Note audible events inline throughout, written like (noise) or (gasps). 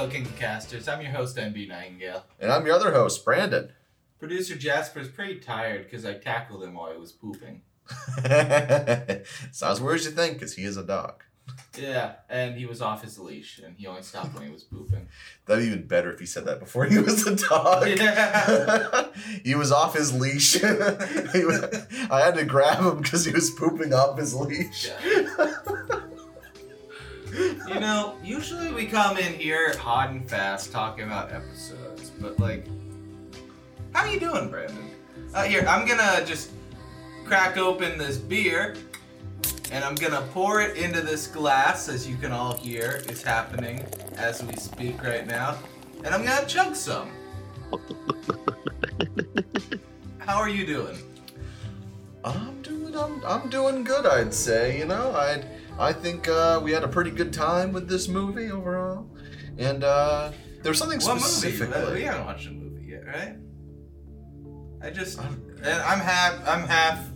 fellow King Casters. I'm your host, MB Nightingale. And I'm your other host, Brandon. Producer Jasper's pretty tired because I tackled him while he was pooping. as weird as you think, because he is a dog. Yeah, and he was off his leash, and he only stopped when he was pooping. That'd be even better if he said that before he was a dog. Yeah. (laughs) he was off his leash. (laughs) Was- I had to grab him because he was pooping off his leash. You know, usually we come in here hot and fast talking about episodes, but like, how are you doing, Brandon? Uh, here, I'm gonna just crack open this beer, and I'm gonna pour it into this glass, as you can all hear is happening as we speak right now, and I'm gonna chug some. (laughs) How are you doing? I'm doing I'm, I'm doing good I'd say you know I I think uh, we had a pretty good time with this movie overall and uh, there's something What movie? specifically We haven't watched a movie yet, right? I just, I'm- and I'm half, I'm half.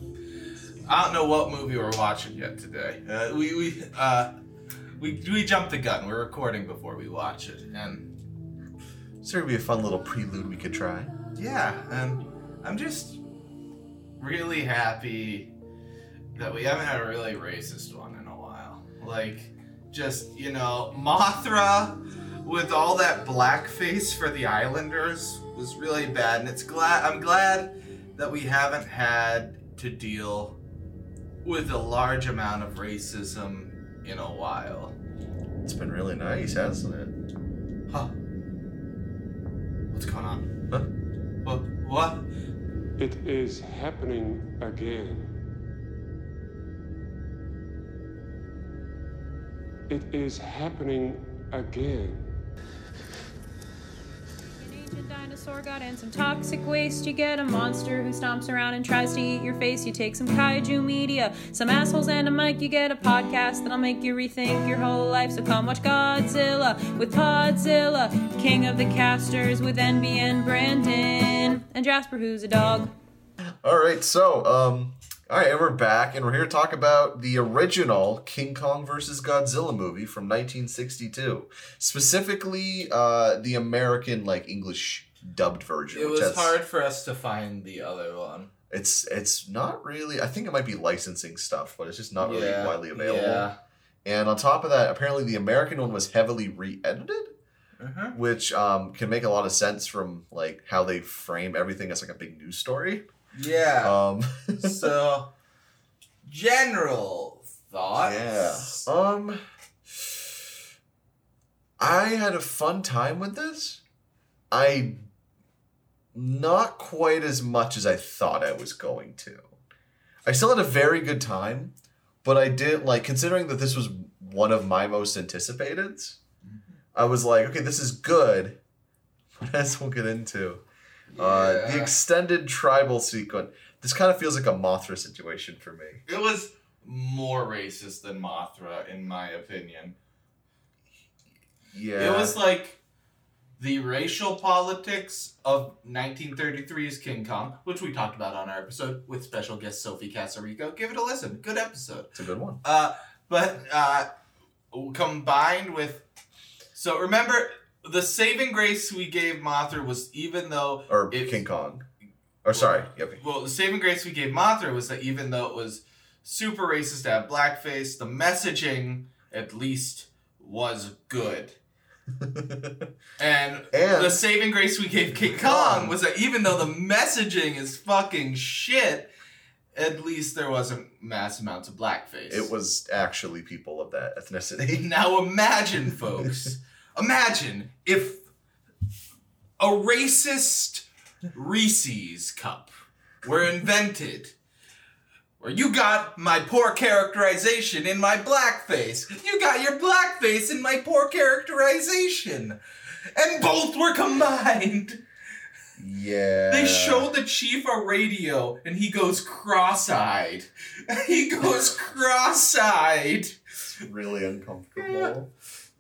I don't know what movie we're watching yet today. Uh, we we uh, we we jumped the gun. We're recording before we watch it, and there gonna be a fun little prelude we could try yeah, and I'm just really happy that we haven't had a really racist one in a while. Like, just you know, Mothra with all that blackface for the Islanders was really bad, and it's glad I'm glad that we haven't had to deal with a large amount of racism in a while. it's been really nice hasn't it Huh? What's going on? Huh? What? What? It is happening again. It is happening again. An ancient dinosaur got in some toxic waste. You get a monster who stomps around and tries to eat your face. You take some kaiju media, some assholes, and a mic. You get a podcast that'll make you rethink your whole life. So come watch Godzilla with Podzilla, King of the Casters with NBN Brandon, and Jasper, who's a dog. all right so um all right and we're back and we're here to talk about the original King Kong versus Godzilla movie from 1962 specifically uh the American like English dubbed version It was has- hard for us to find the other one. It's it's not really. I think it might be licensing stuff, but it's just not really Yeah, widely available. Yeah. And on top of that, apparently the American one was heavily re-edited, Uh-huh. which um, can make a lot of sense from like how they frame everything as like a big news story. Yeah. Um, (laughs) so, general thoughts. yeah. Um, I had a fun time with this. I not quite as much as I thought I was going to. I still had a very good time, but I didn't like considering that this was one of my most anticipated. I was like, okay, this is good, (laughs) but as we'll get into, uh, the extended tribal sequence. This kind of feels like a Mothra situation for me. It was more racist than Mothra, in my opinion. Yeah, It was like the racial politics of 1933's King Kong, which we talked about on our episode with special guest Sophie Casarico. Give it a listen. Good episode. it's a good one. Uh, but uh, combined with, so remember the saving grace we gave Mothra was even though Or It- King Kong. Or sorry, yep. well the saving grace we gave Mothra was that even though it was super racist to have blackface, the messaging at least was good. (laughs) And, And- the saving grace we gave King Kong was that even though the messaging is fucking shit, at least there wasn't mass amounts of blackface. it was actually people of that ethnicity. Now imagine, folks, (laughs) imagine if a racist Reese's cup were invented. Where you got my poor characterization in my blackface. You got your blackface in my poor characterization. And both were combined. Yeah. They show the chief a radio and he goes cross-eyed. (laughs) He goes cross-eyed. It's really uncomfortable.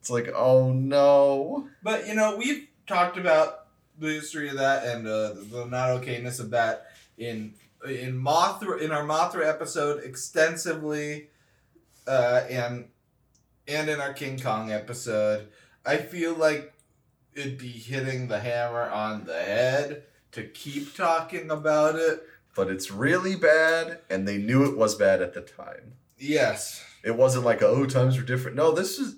It's like, oh no. But you know, we've talked about the history of that and uh, the not okayness of that in in Mothra in our Mothra episode extensively, uh, and and in our King Kong episode. I feel like it'd be hitting the hammer on the head to keep talking about it. But it's really bad, and they knew it was bad at the time. Yes, It wasn't like, oh, times were different. No, this is.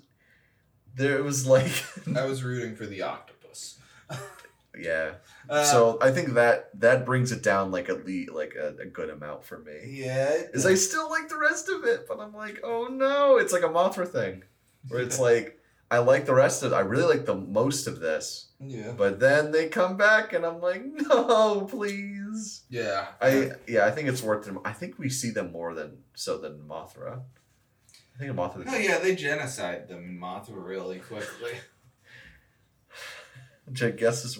There was like. (laughs) I was rooting for the octopus. yeah. Uh, so I think that that brings it down like at least like a, a good amount for me. yeah, Is I still like the rest of it, but I'm like, oh no, it's like a Mothra thing, where it's (laughs) like I like the rest of. I really like the most of this, yeah, but then they come back and I'm like, (laughs) no, please. yeah. I yeah, I think it's worth them. I think we see them more than so than Mothra. I think Mothra. Oh yeah, they genocide them in Mothra really quickly, (laughs) Which I guess is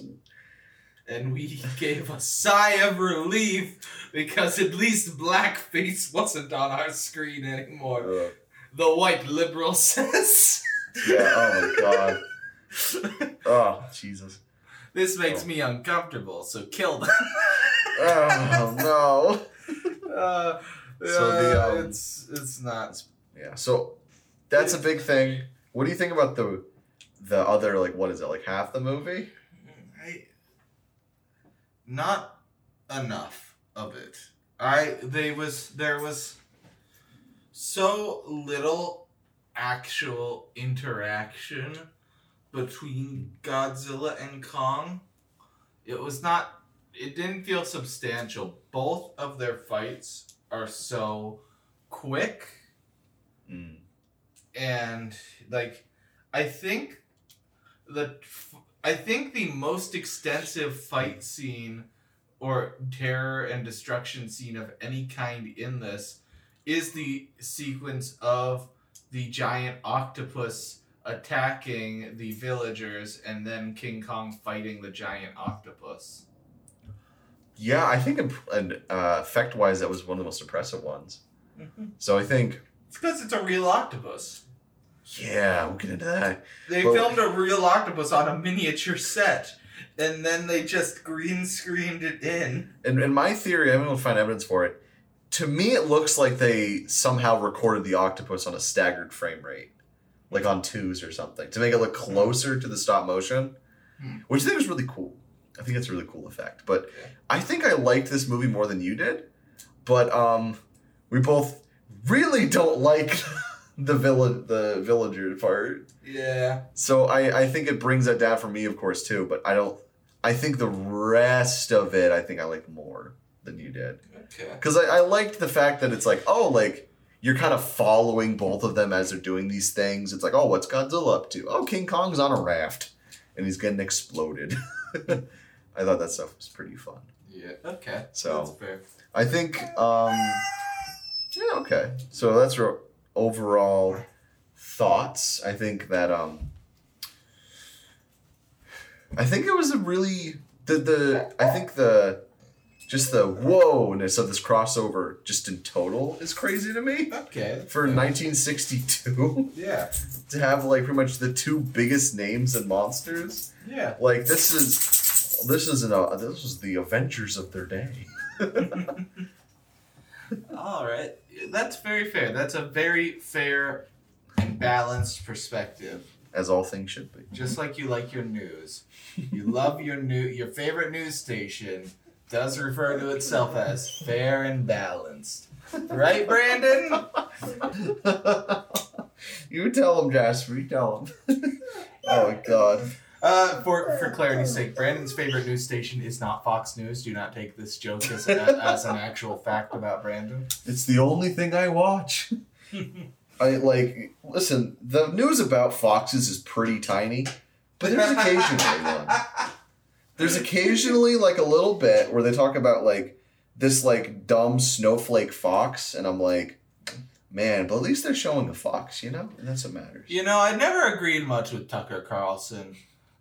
and we gave a sigh of relief because at least blackface wasn't on our screen anymore. The white liberal (laughs) says. yeah. Oh my god. (laughs) Oh Jesus. This makes Oh. me uncomfortable, so kill them. Oh no. Uh, So the, um, it's it's not. Yeah. So that's a big thing. What do you think about the the other like what is it like half the movie? I, not enough of it. I they was there was so little actual interaction between Godzilla and Kong. It was not it didn't feel substantial. Both of their fights are so quick Mm. and like I think the I think the most extensive fight scene or terror and destruction scene of any kind in this is the sequence of the giant octopus attacking the villagers and then King Kong fighting the giant octopus. Yeah, I think imp- and uh, effect wise, that was one of the most impressive ones. So I think, It's because it's a real octopus. yeah, we'll get into that. They Well- filmed a real octopus on a miniature set, and then they just green screened it in. And in my theory, I'm going to find evidence for it. To me, it looks like they somehow recorded the octopus on a staggered frame rate, like on twos or something, to make it look closer to the stop motion, Hmm. which I think was really cool. I think it's a really cool effect. But I think I liked this movie more than you did. But um, we both really don't like (laughs) the village, the villager part. Yeah. So I, I think it brings that down for me, of course, too. But I don't. I think the rest of it, I think I like more than you did, Okay. because I, I liked the fact that it's like, oh, like you're kind of following both of them as they're doing these things. It's like, oh, what's Godzilla up to? Oh, King Kong's on a raft, and he's getting exploded. (laughs) I thought that stuff was pretty fun. Yeah. Okay. So- That's fair. I think, um, okay. So that's our overall thoughts. I think that, um, I think it was a really the the I think the just the whoa ness of this crossover just in total is crazy to me Okay. for 1962 Yeah. to have like pretty much the two biggest names in monsters. Yeah. Like this is this is an uh, this was the Avengers of their day. (laughs) All right. That's very fair. That's a very fair and balanced perspective. as all things should be. Just like you like your news. You love your new your favorite news station does refer to itself as fair and balanced. Right, Brandon? (laughs) you tell him, Jasper. You tell him. (laughs) oh my god. Uh, for for clarity's sake, Brandon's favorite news station is not Fox News. Do not take this joke as, as an actual fact about Brandon. It's the only thing I watch. (laughs) I like listen, the news about foxes is pretty tiny, but there's occasionally one. There's occasionally like a little bit where they talk about like this like dumb snowflake fox, and I'm like, man, but at least they're showing a fox, you know? And that's what matters. You know, I never agreed much with Tucker Carlson,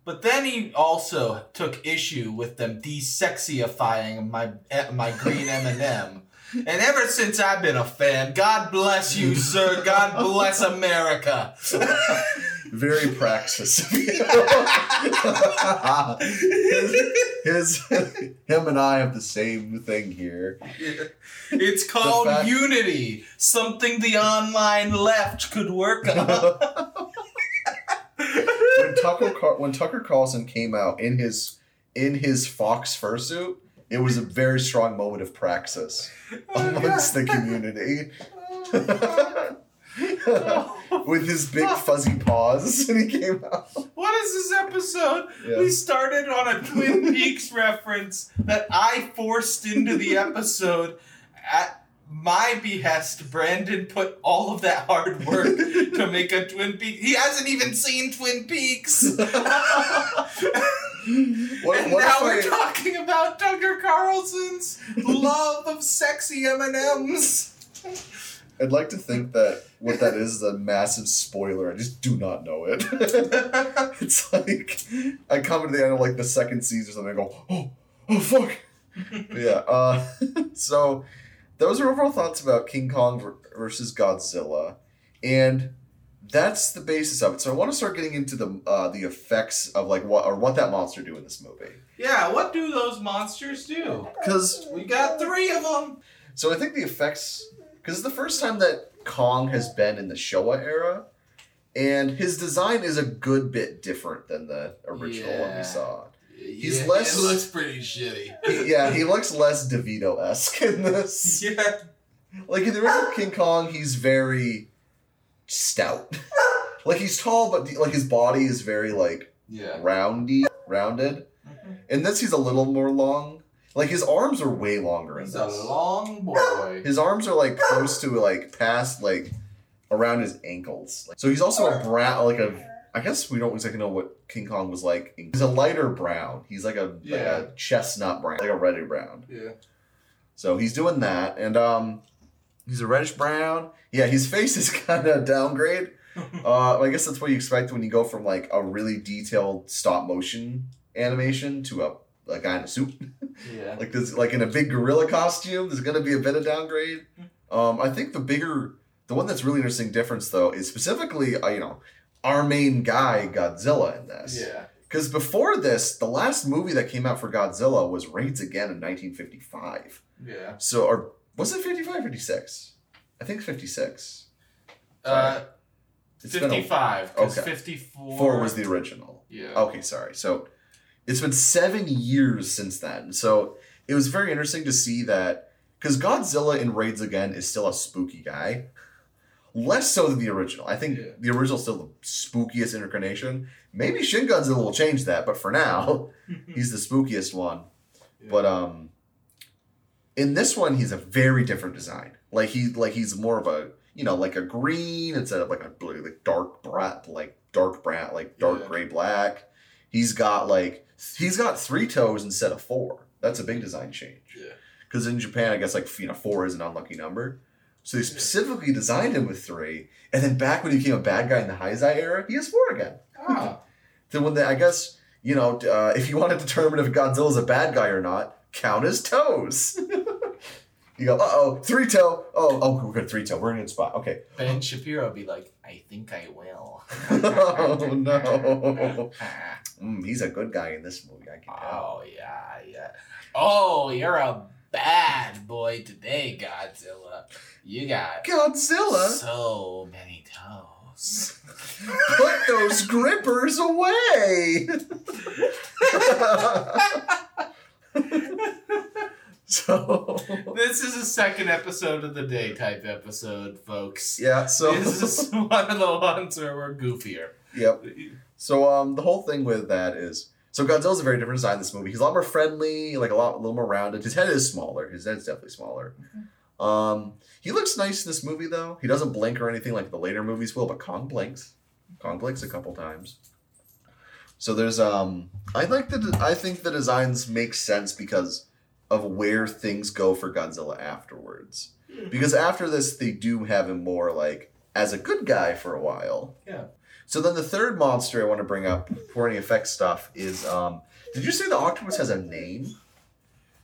but then he also took issue with them desexifying my eh, my green M and m And ever since I've been a fan, God bless you, sir. God bless America. Very praxis. (laughs) his, his, him and I have the same thing here. It's called fact- unity, something the online left could work on. (laughs) when Tucker Car- when Tucker Carlson came out in his in his fox fursuit, it was a very strong moment of praxis oh, amongst the community. (laughs) With his big fuzzy paws, (laughs) and he came out. What is this episode? Yeah. We started on a Twin (laughs) Peaks reference that I forced into the episode at my behest. Brandon put all of that hard work to (laughs) make a Twin Peaks. He hasn't even seen Twin Peaks. (laughs) (laughs) What, and what now we're I- talking about Tucker Carlson's love of sexy M&Ms. I'd like to think that what that is is a massive spoiler. I just do not know it. it's like I come to the end of like the second season or something. I go, oh, oh fuck. Yeah. Uh, so those are overall thoughts about King Kong versus Godzilla, and that's the basis of it. So I want to start getting into the uh, the effects of like what or what that monster do in this movie. yeah, what do those monsters do? Because We got three of them. So I think the effects, because it's the first time that Kong has been in the Showa era, and his design is a good bit different than the original one we saw. He's yeah, less- It looks pretty shitty. He- yeah, he looks less DeVito esque in this. (laughs) Yeah. Like in the original King Kong, he's very stout. (laughs) like he's tall, but like his body is very like Yeah. roundy, rounded. Mm-hmm. In this, he's a little more long. Like his arms are way longer in He's this. a long boy. (laughs) His arms are like close to like past like around his ankles. So he's also a brown, like a. I guess we don't exactly know what King Kong was like. He's a lighter brown. He's like a, like a chestnut brown, like a reddy brown. Yeah. So he's doing that, and um, he's a reddish brown. Yeah, his face is (laughs) kind of downgrade. (laughs) Uh, I guess that's what you expect when you go from like a really detailed stop motion animation to a, a guy in a suit. (laughs) Yeah. like this like in a big gorilla costume there's gonna be a bit of downgrade um i think the bigger the one that's really interesting difference though is specifically uh, you know our main guy godzilla in this Yeah. because before this the last movie that came out for godzilla was raids again in 1955 Yeah. so or was it 55 56 i think 56 Uh, It's been a- 55. Okay. 54. four was the original Yeah. Okay, sorry. So it's been seven years since then. So it was very interesting to see that because Godzilla in Raids Again is still a spooky guy. Less so than the original. I think Yeah. the original's still the spookiest incarnation. Maybe Shin Godzilla will change that, but for now, (laughs) he's the spookiest one. Yeah. But um in this one he's a very different design. Like he like he's more of a you know, like a green instead of like a blue, like dark brat, like dark brown, like dark Yeah. gray black. He's got like he's got three toes instead of four. That's a big design change. Yeah. Because in Japan, I guess like you know four is an unlucky number, so they specifically designed him with three. And then back when he became a bad guy in the Heisei era, he has four again. Ah. (laughs) So when they, I guess you know, uh, if you want to determine if Godzilla's a bad guy or not, count his toes. (laughs) you go, uh oh, three toe. Oh, oh, we're good, three toe. We're in a good spot. Okay. Ben Shapiro would be like, I think I will. (laughs) oh no. Mm, he's a good guy in this movie. I can tell. Oh, yeah, yeah. Oh, you're a bad boy today, Godzilla. You got Godzilla, so many toes. (laughs) put those grippers away. (laughs) so This is a second episode of the day type episode, folks. yeah, so (laughs) this is one of the ones where we're goofier. yep. So um, the whole thing with that is so Godzilla's a very different design in this movie. He's a lot more friendly, like a lot, a little more rounded. His head is smaller. His head's definitely smaller. Um, he looks nice in this movie though. He doesn't blink or anything like the later movies will, but Kong blinks. Kong blinks a couple times. So there's um, I like the I think the designs make sense because of where things go for Godzilla afterwards. Because after this, they do have him more like as a good guy for a while. Yeah. So then the third monster I want to bring up for any effect stuff is um did you say the octopus has a name?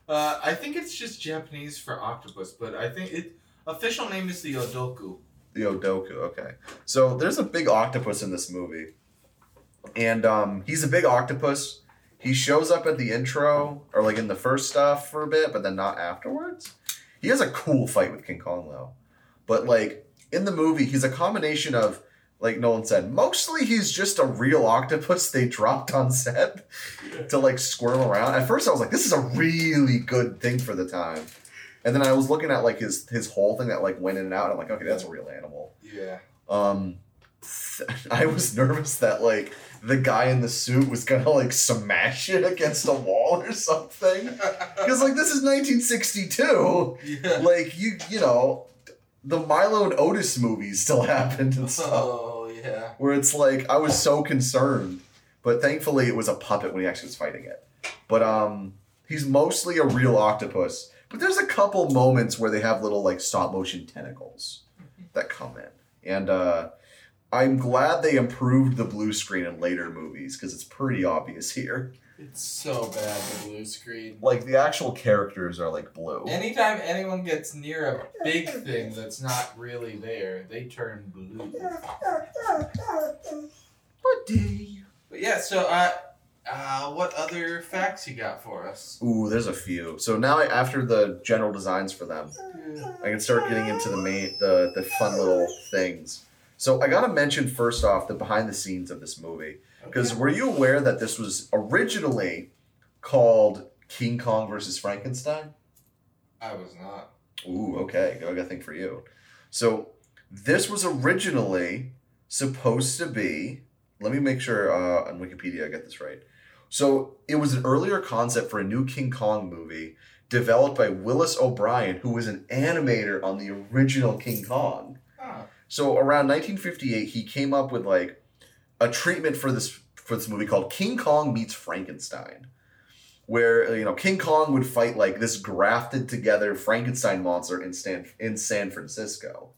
Uh, I think it's just Japanese for octopus, but I think it official name is the Odoku. The Odoku, okay. So there's a big octopus in this movie. And um he's a big octopus. He shows up at the intro or like in the first stuff for a bit, but then not afterwards. He has a cool fight with King Kong though. But like in the movie, he's a combination of like Nolan said, mostly he's just a real octopus they dropped on set to like squirm around. At first, I was like, this is a really good thing for the time. And then I was looking at like his his whole thing that like went in and out. And I'm like, okay, that's a real animal. Yeah. Um, (laughs) I was nervous that like the guy in the suit was gonna like smash it against a wall or something. (laughs) Because like this is 1962. yeah. Like you you know, the Milo and Otis movies still happened and stuff. Oh yeah. Where it's like I was so concerned, but thankfully it was a puppet when he actually was fighting it. But um, he's mostly a real octopus. But there's a couple moments where they have little like stop motion tentacles that come in, and uh, I'm glad they improved the blue screen in later movies because it's pretty obvious (laughs) here. It's so bad the blue screen. Like the actual characters are like blue. Anytime anyone gets near a big (laughs) thing that's not really there, they turn blue. What day? But yeah, so uh, uh, what other facts you got for us? Ooh, there's a few. So now I, after the general designs for them, I can start getting into the main the the fun little things. So I gotta mention first off the behind the scenes of this movie because were you aware that this was originally called King Kong versus Frankenstein? I was not. Ooh, okay, I got a thing for you. So this was originally supposed to be. Let me make sure uh, on Wikipedia I get this right. So it was an earlier concept for a new King Kong movie developed by Willis O'Brien, who was an animator on the original King Kong. Huh. So around 1958, he came up with like a treatment for this for this movie called King Kong meets Frankenstein, where you know King Kong would fight like this grafted together Frankenstein monster in Stan in San Francisco.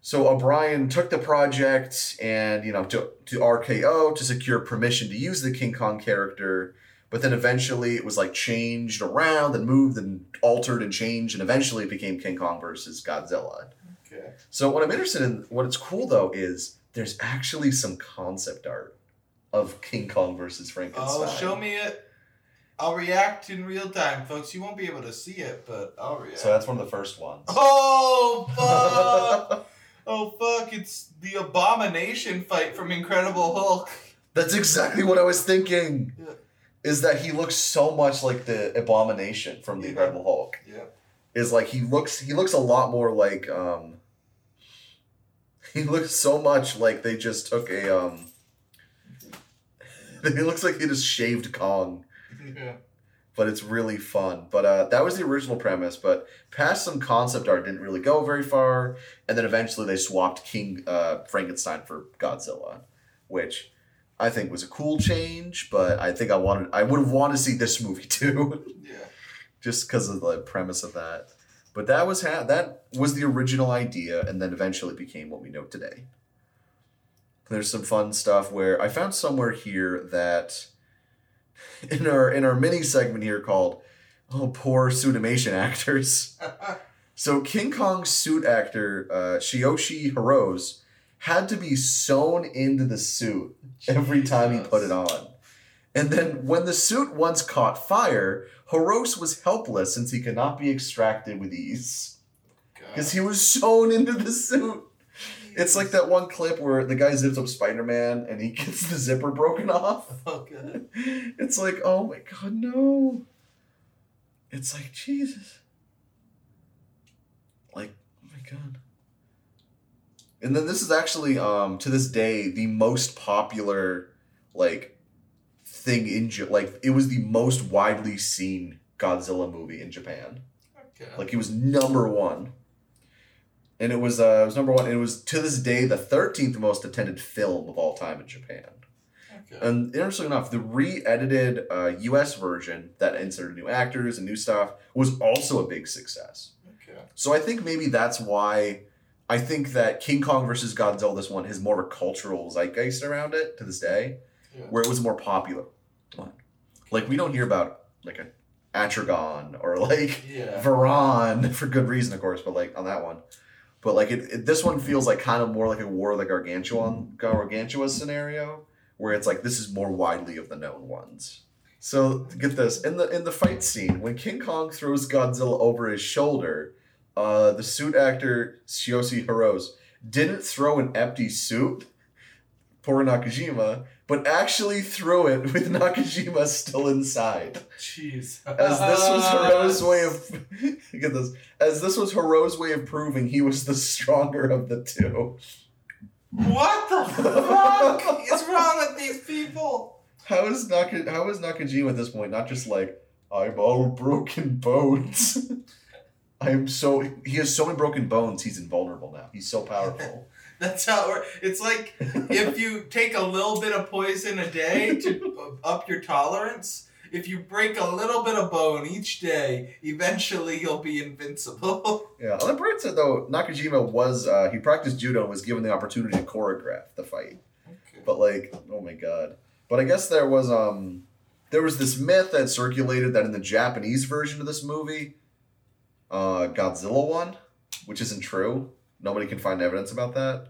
So O'Brien took the project and you know to to RKO to secure permission to use the King Kong character, but then eventually it was like changed around and moved and altered and changed and eventually it became King Kong versus Godzilla. Okay. So what I'm interested in, what it's cool though, is there's actually some concept art of King Kong versus Frankenstein. Oh, show me it. I'll react in real time, folks. You won't be able to see it, but I'll react. So that's one of the first ones. (laughs) Oh fuck! oh fuck! It's the abomination fight from Incredible Hulk. That's exactly what I was thinking. Yeah. Is that he looks so much like the Abomination from the Yeah. Incredible Hulk? Yeah. Is like he looks he looks a lot more like um. (laughs) He looks so much like they just took a um. (laughs) he looks like he just shaved Kong. Yeah. but it's really fun. But uh, that was the original premise. But past some concept art didn't really go very far, and then eventually they swapped King uh, Frankenstein for Godzilla, which I think was a cool change. But I think I wanted I would have wanted to see this movie too, (laughs) Yeah. just because of the premise of that. But that was ha- that was the original idea, and then eventually became what we know today. There's some fun stuff where I found somewhere here that (laughs) in our in our mini segment here called "Oh Poor Suitimation Actors." (laughs) So King Kong's suit actor uh, Shoichi Hirose had to be sewn into the suit every time he put it on. And then when the suit once caught fire, Hirose was helpless since he could not be extracted with ease because he was sewn into the suit. It's like that one clip where the guy zips up Spider Man and he gets the zipper broken off. (laughs) Oh god. It's like, oh my god, no. It's like, Jesus. Like, oh my god. And then this is actually, um, to this day, the most popular, like, thing in Ja- like it was the most widely seen Godzilla movie in Japan. Okay. Like it was number one. And it was uh it was number one. And it was to this day the thirteenth most attended film of all time in Japan. okay. And interestingly enough, the re-edited uh, U.S. version that inserted new actors and new stuff was also a big success. okay. So I think maybe that's why I think that King Kong versus Godzilla, this one, has more of a cultural zeitgeist around it to this day, Yeah. where it was more popular one. Like we don't hear about like a Atragon or like Yeah. Varan (laughs) for good reason, of course, but like on that one. But like it, it this one feels like kind of more like a war of the gargantuan gargantua scenario, where it's like this is more widely of the known ones. So get this in the in the fight scene when King Kong throws Godzilla over his shoulder, uh, the suit actor Shoichi Hirose didn't throw an empty suit, poor Nakajima, but actually threw it with (laughs) Nakajima still inside. Jeez. As this was (laughs) Hiro's way of (laughs) get this. As this was Hiro's way of proving he was the stronger of the two. What the fuck is wrong with these people? How is Naka, how is Nakajima at this point not just like I'm all broken bones? I am so he has so many broken bones. He's invulnerable now. He's so powerful. (laughs) That's how it works. It's like if you take a little bit of poison a day to (laughs) up your tolerance, if you break a little bit of bone each day, eventually you'll be invincible. (laughs) yeah. On the bright side though, Nakajima was uh, he practiced judo and was given the opportunity to choreograph the fight. Okay. But like, oh my god. But I guess there was um there was this myth that circulated that in the Japanese version of this movie, uh Godzilla won, which isn't true. Nobody can find evidence about that.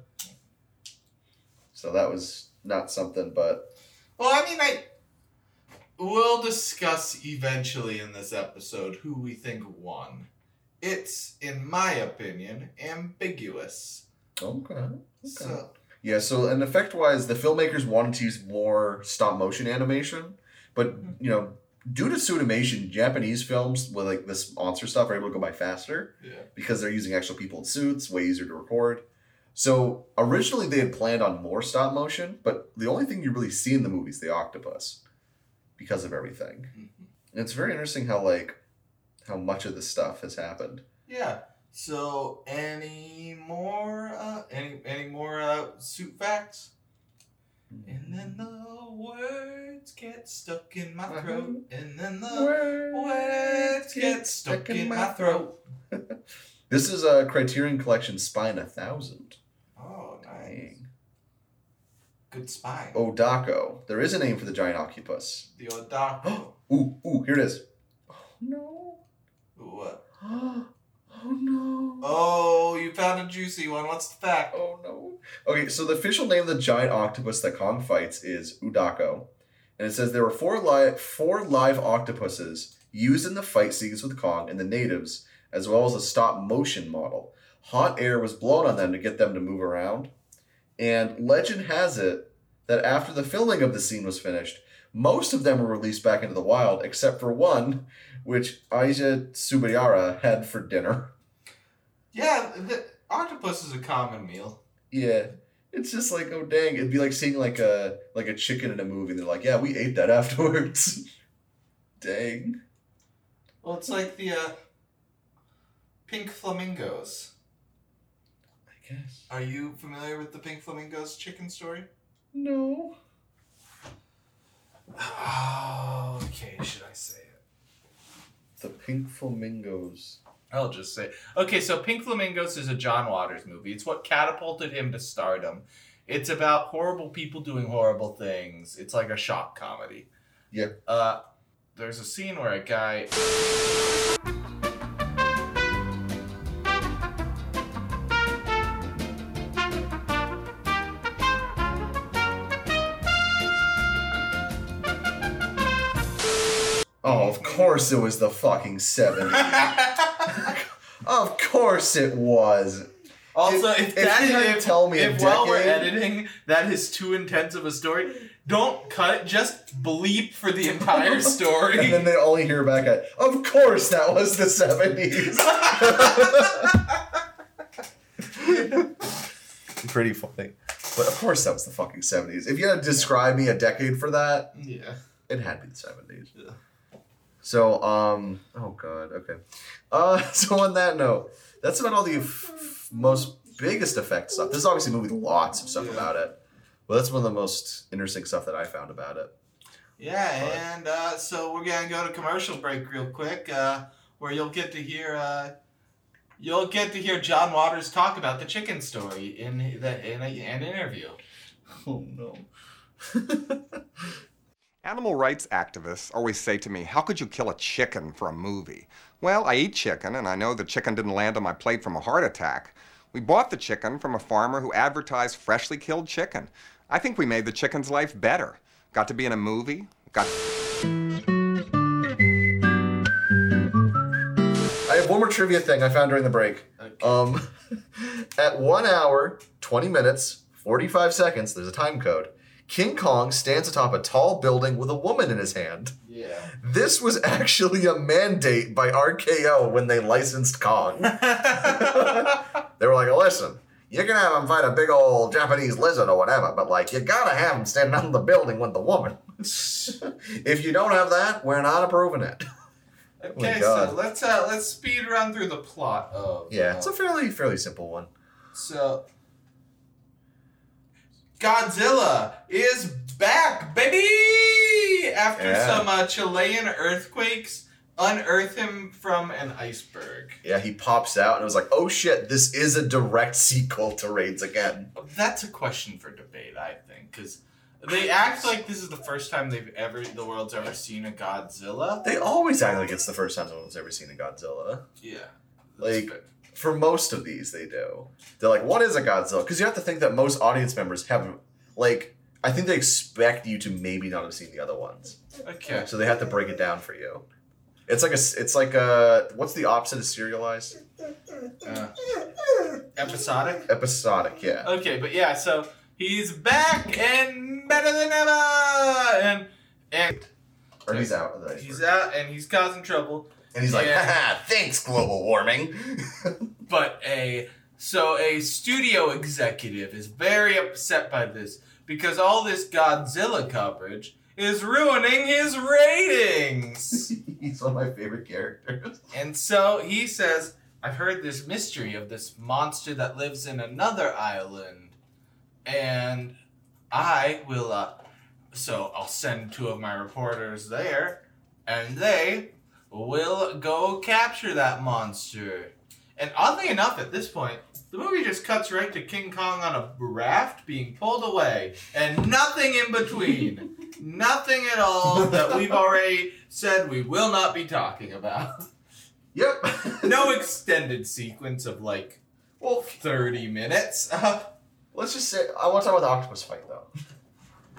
So that was not something, but Well, I mean, I we'll discuss eventually in this episode who we think won. It's, in my opinion, ambiguous. okay. okay. So, Yeah, so and effect wise, the filmmakers wanted to use more stop motion animation, but you know, due to Suitimation, Japanese films with like this monster stuff are able to go by faster yeah. because they're using actual people in suits, way easier to record. So originally they had planned on more stop motion, but the only thing you really see in the movie is the octopus because of everything. And it's very interesting how like how much of this stuff has happened. Yeah. So, any more, uh, any, any more, uh, suit facts? And then the words get stuck in my uh-huh. throat. And then the words get stuck in my throat. (laughs) This is a Criterion Collection Spine a thousand. Oh, nice. Dang. Good spine. Odako. There is a name for the giant octopus. The Odako. (gasps) Ooh, ooh, here it is. Oh (gasps) no. what? (gasps) Oh no. Oh, you found a juicy one. What's the fact? Oh no. Okay, so the official name of the giant octopus that Kong fights is Udako. And it says there were four live four live octopuses used in the fight scenes with Kong and the natives, as well as a stop motion model. Hot air was blown on them to get them to move around. And legend has it that after the filming of the scene was finished, most of them were released back into the wild, except for one, which Eiji Tsuburaya had for dinner. Yeah, the octopus is a common meal. Yeah. It's just like, oh dang, it'd be like seeing like a like a chicken in a movie they're like, Yeah, we ate that (laughs) afterwards. dang. Well, it's like the uh, pink flamingos. I guess. Are you familiar with the pink flamingos chicken story? No. Oh, okay. Should I say it? The pink flamingos. I'll just say. Okay, so Pink Flamingos is a John Waters movie. It's what catapulted him to stardom. It's about horrible people doing horrible things. It's like a shock comedy. Yeah. Uh, there's a scene where a guy. Oh, of course it was the fucking 70s. (laughs) of course it was. Also, If- if, if that you had if, tell me a if while we're editing that is too intense of a story, don't cut. Just bleep for the entire (laughs) story. And then they only hear back at, of course that was the 70s. (laughs) Pretty funny. But of course that was the fucking 70s. If you had to describe me a decade for that, yeah. it had to be the 70s. Yeah. So, um, oh god, okay. Uh, (laughs) so on that note, that's about all the f- most biggest effect stuff. This is obviously a movie with lots of stuff Yeah. about it. But that's one of the most interesting stuff that I found about it. Yeah, and uh, so we're gonna go to commercial break real quick, uh, where you'll get to hear uh, you'll get to hear John Waters talk about the chicken story in the in a, an interview. Oh no. (laughs) Animal rights activists always say to me, How could you kill a chicken for a movie? Well, I eat chicken, and I know the chicken didn't land on my plate from a heart attack. We bought the chicken from a farmer who advertised freshly killed chicken. I think we made the chicken's life better. Got to be in a movie, got. I have one more more trivia thing I found during the break. Okay. Um, (laughs) at one hour, 20 minutes, 45 seconds, there's a time code. King Kong stands atop a tall building with a woman in his hand. yeah. This was actually a mandate by RKO when they licensed Kong. (laughs) they were like, listen, you can have him fight a big old Japanese lizard or whatever, but like, you gotta have him standing on the building with the woman. (laughs) if you don't have that, we're not approving it. (laughs) Okay, Oh so let's uh let's speed run through the plot of Yeah, uh, it's a fairly, fairly simple one. So Godzilla is back, baby! After Yeah. some uh, Chilean earthquakes unearth him from an iceberg. Yeah, he pops out and it was like, oh shit, this is a direct sequel to Raids Again. That's a question for debate, I think, because they act like this is the first time they've ever the world's ever seen a Godzilla. They always act like it's the first time someone's ever seen a Godzilla. Yeah, Like- fair. For most of these, they do. They're like, what is a Godzilla? Because you have to think that most audience members haven't, like, I think they expect you to maybe not have seen the other ones. okay. So they have to break it down for you. It's like a. it's like a, what's the opposite of serialized? Uh, episodic. Episodic, yeah. Okay, but yeah, so he's back and better than ever, and and Or he's out he's out and he's causing trouble. And he's like, Yeah. haha, thanks, global warming. (laughs) But a so a studio executive is very upset by this because all this Godzilla coverage is ruining his ratings. (laughs) he's one of my favorite characters. and so he says, I've heard this mystery of this monster that lives in another island. And I will uh so I'll send two of my reporters there and they will go capture that monster. And oddly enough, at this point, the movie just cuts right to King Kong on a raft being pulled away, and nothing in between. (laughs) nothing at all that we've already said we will not be talking about. Yep. (laughs) No (laughs) extended sequence of like well, 30 minutes. let's just say I want to talk about the octopus fight though.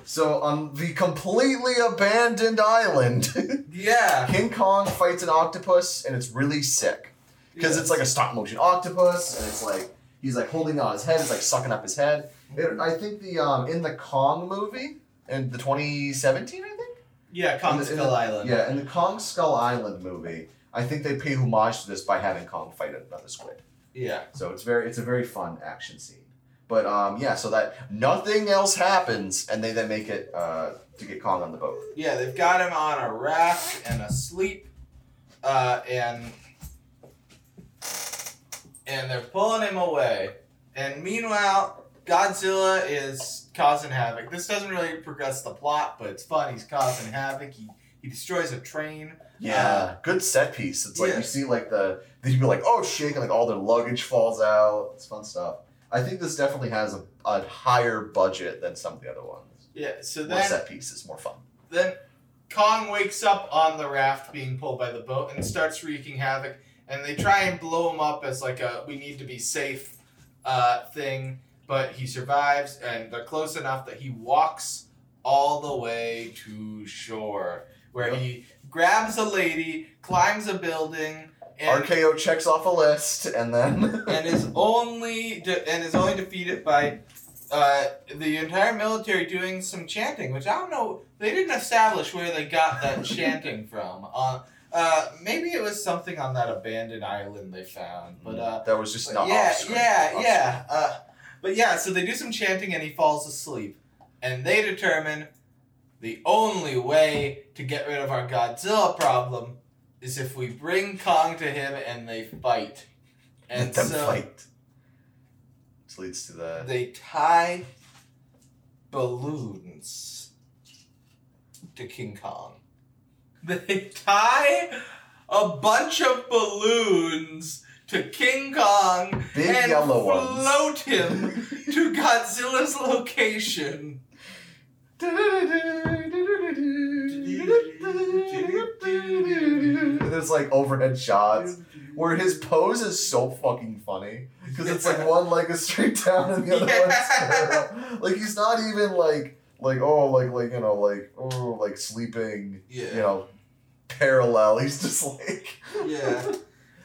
So on the completely abandoned island, (laughs) yeah. King Kong fights an octopus, and it's really sick because it's like a stop motion octopus, and it's like he's like holding on his head, it's like sucking up his head. It, I think the um in the Kong movie in the 2017, I think. Yeah, Kong In the- in Skull the- Island. Yeah, in the Kong Skull Island movie, I think they pay homage to this by having Kong fight another squid. Yeah. So it's very it's a very fun action scene. But um yeah, so that nothing else happens, and they then make it uh to get Kong on the boat. Yeah, they've got him on a raft and asleep, uh, and and they're pulling him away. And meanwhile, Godzilla is causing havoc. This doesn't really progress the plot, but it's fun. He's causing havoc. He he destroys a train. Yeah, good set piece. It's like yeah. you see like the they be like oh shit, and like all their luggage falls out. It's fun stuff. I think this definitely has a, a higher budget than some of the other ones. Yeah. So More then set pieces, more fun. then Kong wakes up on the raft being pulled by the boat and starts wreaking havoc. And they try and blow him up as like a we need to be safe uh, thing, but he survives and they're close enough that he walks all the way to shore where Yep. he grabs a lady, climbs a building, and RKO checks off a list, and then (laughs) and is only de- and is only defeated by uh, the entire military doing some chanting, which I don't know. They didn't establish where they got that (laughs) chanting from. Uh, uh, maybe it was something on that abandoned island they found, but uh, that was just not yeah, yeah, yeah. Uh, but yeah, so they do some chanting and he falls asleep, and they determine the only way to get rid of our Godzilla problem is if we bring Kong to him and they fight. (laughs) And Let them so fight. Which leads to the they tie balloons to King Kong. (laughs) They tie a bunch of balloons to King Kong Big and yellow ones. float him (laughs) to Godzilla's location. There's like overhead shots where his pose is so fucking funny because it's like one leg is straight down and the other Yeah. one's. Like he's not even like like oh like like you know like oh like sleeping Yeah. you know parallel. He's just like Yeah.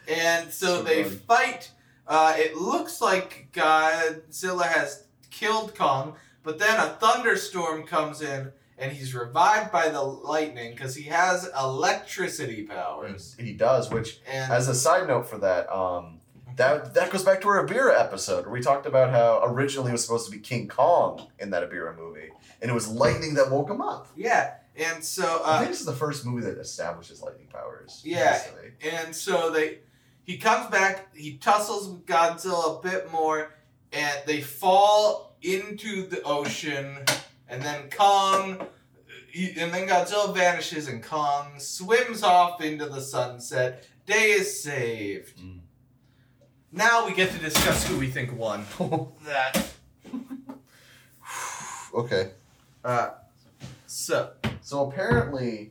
and so, So they good. fight. Uh, it looks like Godzilla has killed Kong, but then a thunderstorm comes in, and he's revived by the lightning because he has electricity powers. He does, which And as a side note for that, um, that that goes back to our Ebirah episode where we talked about how originally it was supposed to be King Kong in that Ebirah movie, and it was lightning that woke him up. yeah, and so I uh, think this is the first movie that establishes lightning powers. Yeah. honestly. And so they, he comes back, he tussles with Godzilla a bit more, and they fall into the ocean, and then Kong, he, and then Godzilla vanishes, and Kong swims off into the sunset. Day is saved. Mm. Now we get to discuss who we think won. (laughs) that. (sighs) Okay. Uh, so, So apparently,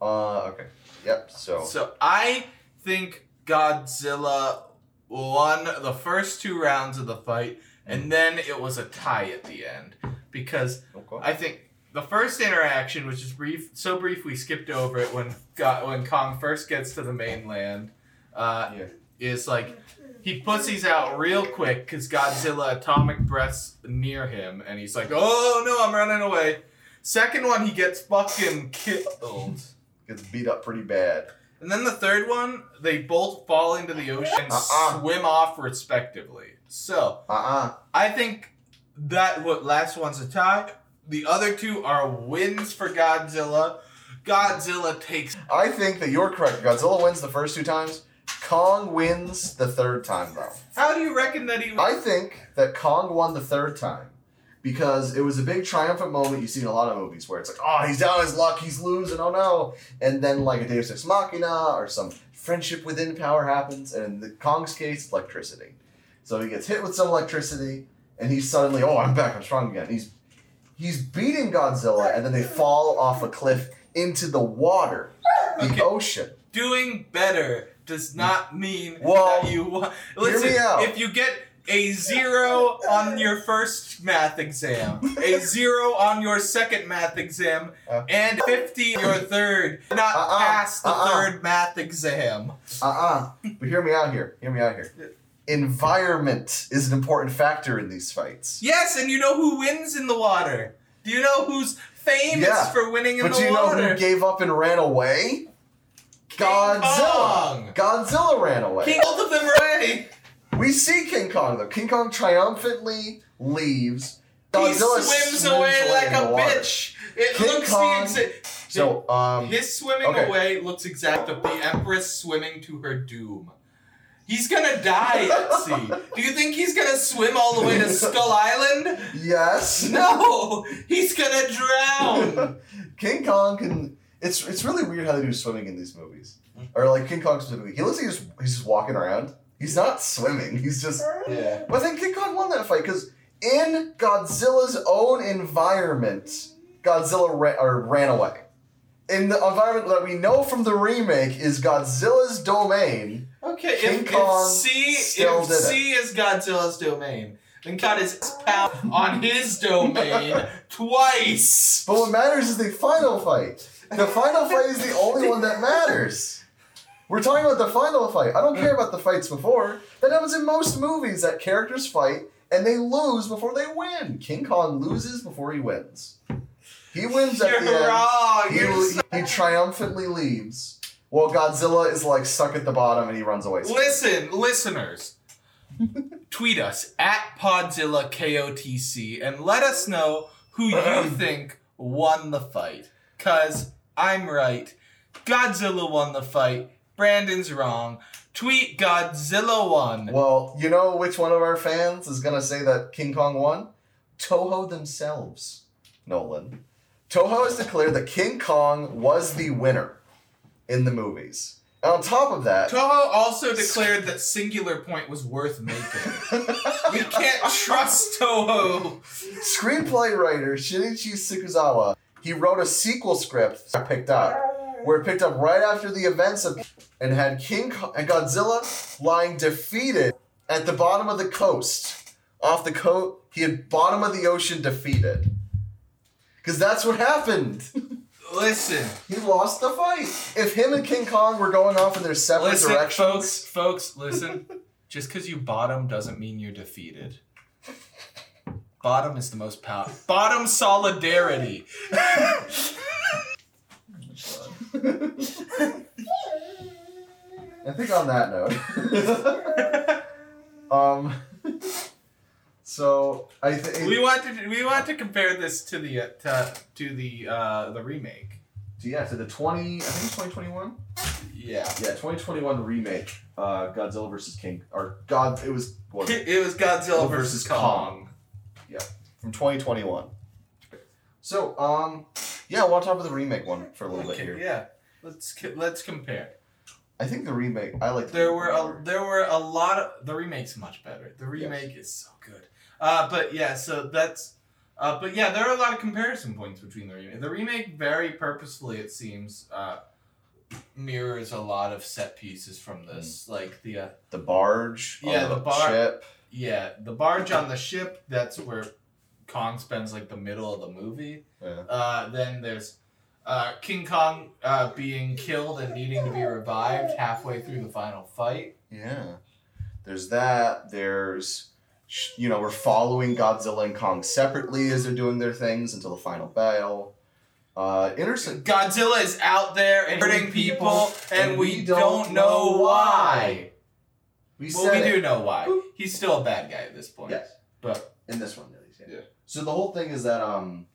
uh, okay. Yep. So, so I think Godzilla won the first two rounds of the fight, and then it was a tie at the end because okay. I think the first interaction, which is brief, so brief we skipped over it when got when Kong first gets to the mainland, uh, Yeah. is like he pussies out real quick because Godzilla atomic breaths near him, and he's like, "Oh no, I'm running away." Second one, he gets fucking killed. (laughs) gets beat up pretty bad. And then the third one, they both fall into the ocean and Uh-uh. swim off respectively. So, Uh uh I think that what last one's a tie. The other two are wins for Godzilla. Godzilla takes I think that you're correct. Godzilla wins the first two times. Kong wins the third time, though. How do you reckon that he I think that Kong won the third time because it was a big triumphant moment you see in a lot of movies where it's like, oh, he's down his luck, he's losing, oh no. And then, like, a Deus Ex Machina or some friendship within power happens, and in the Kong's case, electricity. So he gets hit with some electricity, and he's suddenly, oh, I'm back, I'm strong again. He's he's beating Godzilla, and then they fall off a cliff into the water, the Okay. ocean. doing better does not mean Well, that you hear Listen, me out. if you get a zero on your first math exam, a zero on your second math exam, Uh. and 50 on your third, not Uh-uh, pass the uh-uh. third math exam. Uh-uh. But hear me out here. Hear me out here. Environment is an important factor in these fights. Yes, and you know who wins in the water? Do you know who's famous Yeah, for winning in But the do you know who gave up and ran away? King Godzilla. Kong. Godzilla ran away. King both of them away. we see King Kong though. King Kong triumphantly leaves. He Godzilla swims away like a water. bitch. It King looks Kong- the exact. So, um, His swimming okay. away looks exact of the Empress swimming to her doom. He's gonna die (laughs) at sea. Do you think he's gonna swim all the way to Skull Island? yes. No, he's gonna drown. (laughs) King Kong can. It's it's really weird how they do swimming in these movies, or like King Kong specifically. He looks like he's just, he's just walking around. He's not swimming. He's just. Yeah. But I think King Kong won that fight because in Godzilla's own environment, Godzilla ra- or ran away. In the environment that we know from the remake is Godzilla's domain. Okay, King if, Kong if C still if did. C is Godzilla's domain, then his pound on his domain (laughs) twice. But what matters is the final fight. The final fight is the only one that matters. We're talking about the final fight. I don't care about the fights before. That happens in most movies that characters fight and they lose before they win. King Kong loses before he wins. He wins at You're the end. wrong. He, You're so- he triumphantly leaves. While Godzilla is like stuck at the bottom and he runs away. Listen, listeners. tweet us at Podzilla KOTC and let us know who you (clears throat) think won the fight. Cause I'm right. Godzilla won the fight. Brandon's wrong. Tweet Godzilla won. Well, you know which one of our fans is gonna say that King Kong won? Toho themselves, Nolan. Toho has declared that King Kong was the winner in the movies. And on top of that, Toho also declared that Singular Point was worth making. (laughs) we can't trust Toho. screenplay writer Shinichi Sekizawa, he wrote a sequel script that picked up, where it picked up right after the events of and had King Kong and Godzilla lying defeated at the bottom of the coast. Off the coast, he had bottom of the ocean defeated. Because that's what happened. (laughs) listen, He lost the fight. If him and King Kong were going off in their separate listen, directions, folks, folks, listen. (laughs) Just because you bottom doesn't mean you're defeated. Bottom is the most powerful. Bottom solidarity. (laughs) I think on that note, (laughs) um, so I think we want to we want to compare this to the uh, to, to the uh, the remake. yeah to the twenty I think it's twenty twenty one Yeah. yeah twenty twenty one remake uh, Godzilla versus King or God it was what It, was Godzilla Versus versus Kong. Kong. from twenty twenty one. So um yeah we'll talk about the remake one for a little bit here. yeah. Let's let's compare. I think the remake I like. the There remake were a, there were a lot of the remake's much better. The remake is so good. Uh, but yeah, so that's uh, but yeah, there are a lot of comparison points between the remake. The remake very purposefully, it seems, uh, mirrors a lot of set pieces from this, like the uh, the barge. on Yeah, the bar- ship. yeah the barge on the ship. That's where Kong spends like the middle of the movie. Yeah. Uh, then there's uh, King Kong uh, being killed and needing to be revived halfway through the final fight. Yeah. There's that. There's, you know, we're following Godzilla and Kong separately as they're doing their things until the final battle. Uh, interesting. Godzilla is out there and hurting people, and we don't know know why. We Well, we said do know why. He's still a bad guy at this point. Yes. But in this one, at least. Yeah. Yeah. So the whole thing is that um,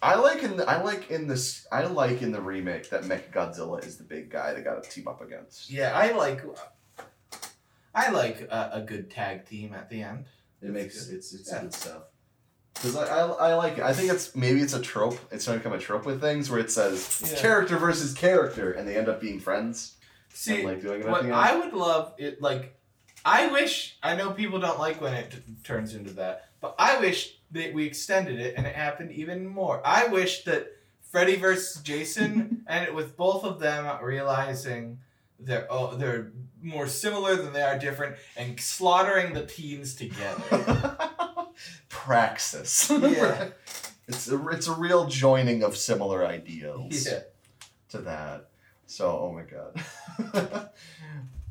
I like in the, I like in this I like in the remake that Mecha Godzilla is the big guy they got to team up against. yeah, I like I like a, a good tag team at the end. It makes it's it's Yeah. good stuff. Because I, I, I like it. I think it's maybe it's a trope. It's starting to become a trope with things where it says Yeah. character versus character, and they end up being friends. See, like doing what end. I would love it like I wish I know people don't like when it t- turns into that, but I wish that we extended it and it happened even more. I wish that Freddy versus Jason (laughs) and it, with both of them realizing they're oh, they're more similar than they are different and slaughtering the teens together. (laughs) Praxis. Yeah. (laughs) it's a it's a real joining of similar ideals yeah. to that. So oh my god.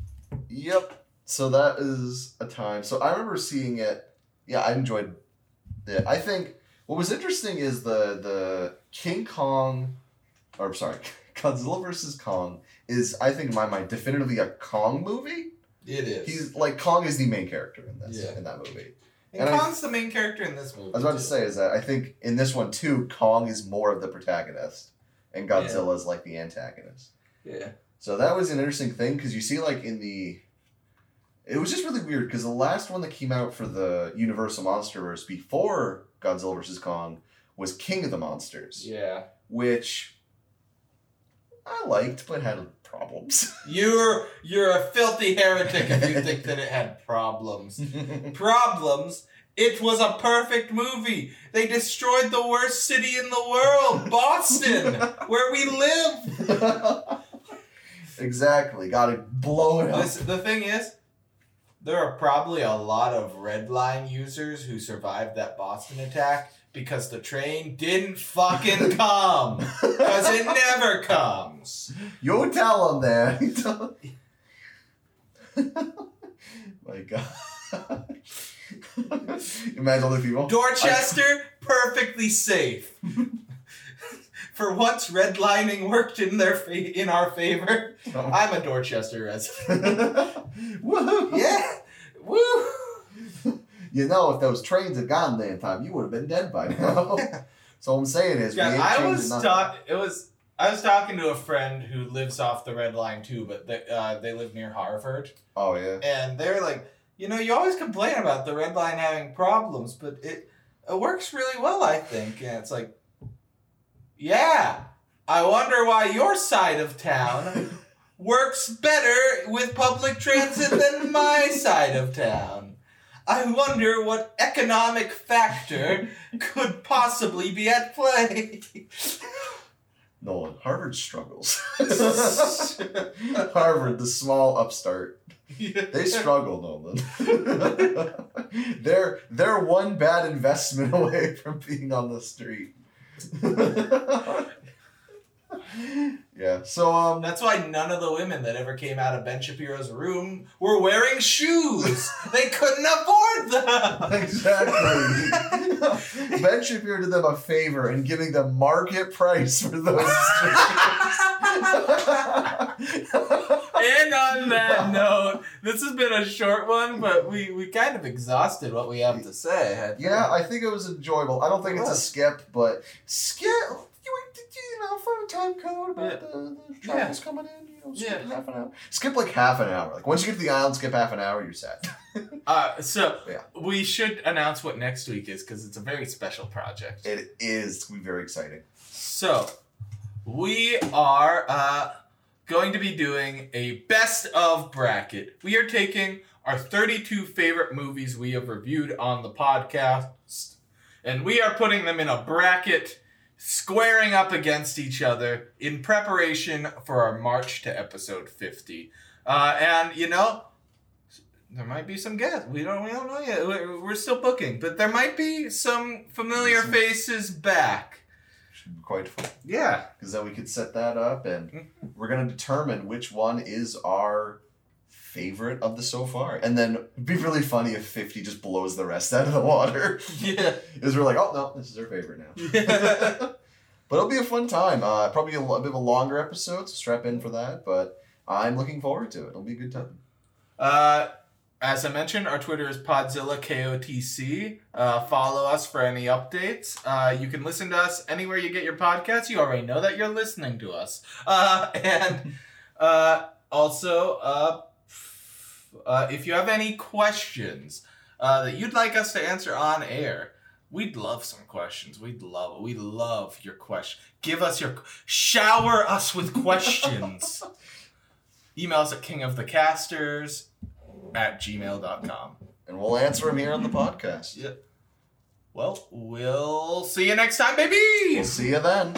(laughs) yep. So that is a time. So I remember seeing it. Yeah, I enjoyed it. I think what was interesting is the the King Kong, or sorry, Godzilla versus Kong is I think in my mind definitively a Kong movie. It is. He's like Kong is the main character in this Yeah. in that movie. and and I- Kong's the main character in this movie. I was about to too. say is that I think in this one too, Kong is more of the protagonist, and Godzilla is like the antagonist. Yeah. So that was an interesting thing because you see like in the, it was just really weird because the last one that came out for the Universal MonsterVerse before Godzilla vs Kong was King of the Monsters, Yeah. which I liked but had problems. (laughs) You're you're a filthy heretic if you think that it had problems. (laughs) Problems? It was a perfect movie. They destroyed the worst city in the world, Boston, where we live. (laughs) exactly, gotta blow it up. This, the thing is, there are probably a lot of redline users who survived that Boston attack because the train didn't fucking (laughs) come. Because it never comes. You tell him that. (laughs) You tell (laughs) My God. Imagine all the people. Dorchester, perfectly safe. For once, redlining worked in their fa- in our favor. Oh. I'm a Dorchester resident. Woohoo! Yeah, woo. You know, if those trains had gone there in time, you would have been dead by now. (laughs) so I'm saying is, we Yeah, ain't I was nothing. talk. It was I was talking to a friend who lives off the Red Line too, but they, uh, they live near Harvard, Oh yeah. and they're like, you know, you always complain about the Red Line having problems, but it it works really well, I think. And it's like, yeah, I wonder why your side of town (laughs) works better with public transit than my side of town. I wonder what economic factor could possibly be at play. Nolan, Harvard struggles. (laughs) Harvard, the small upstart. They struggle, Nolan. (laughs) they're they're one bad investment (laughs) away from being on the street. Yeah. So um. That's why none of the women that ever came out of Ben Shapiro's room were wearing shoes. they couldn't afford them. (laughs) Exactly. ben Shapiro did them a favor in giving them market price for those shoes. (laughs) And on that (laughs) note, this has been a short one, but we, we kind of exhausted what we have to say. yeah, I think it was enjoyable. I don't think it's a skip, but skip. You, you know, for a time code about Yeah. the, the travels coming in. You know, skip Yeah. half an hour. Skip like half an hour. Like once you get to the island, skip half an hour. You're set. (laughs) Uh, so Yeah. we should announce what next week is because it's a very special project. It is. It's gonna be very exciting. So we are uh, going to be doing a best of bracket. We are taking our 32 favorite movies we have reviewed on the podcast, and we are putting them in a bracket, squaring up against each other in preparation for our march to episode 50. Uh, and you know, there might be some guests. We don't. We don't know yet. We're, we're still booking, but there might be some familiar Some- faces back. Should be quite fun. Yeah. because then we could set that up and Mm-hmm. we're going to determine which one is our favorite of the so far and then it'd be really funny if 50 just blows the rest out of the water (laughs) Yeah. is we're like oh no this is our favorite now (laughs) Yeah. but it'll be a fun time uh, probably a, a bit of a longer episode so strap in for that but i'm looking forward to it it'll be a good time Uh, as I mentioned, our Twitter is Podzilla KOTC. Uh, follow us for any updates. Uh, you can listen to us anywhere you get your podcasts. You already know that you're listening to us. Uh, (laughs) and uh, also, uh, if you have any questions uh, that you'd like us to answer on air, we'd love some questions. We'd love, we love your question. Give us your, shower us with questions. (laughs) Email us at kingofthecasters at gmail.com. and we'll answer them here on the podcast Yeah. Well, we'll see you next time, baby! we'll see you then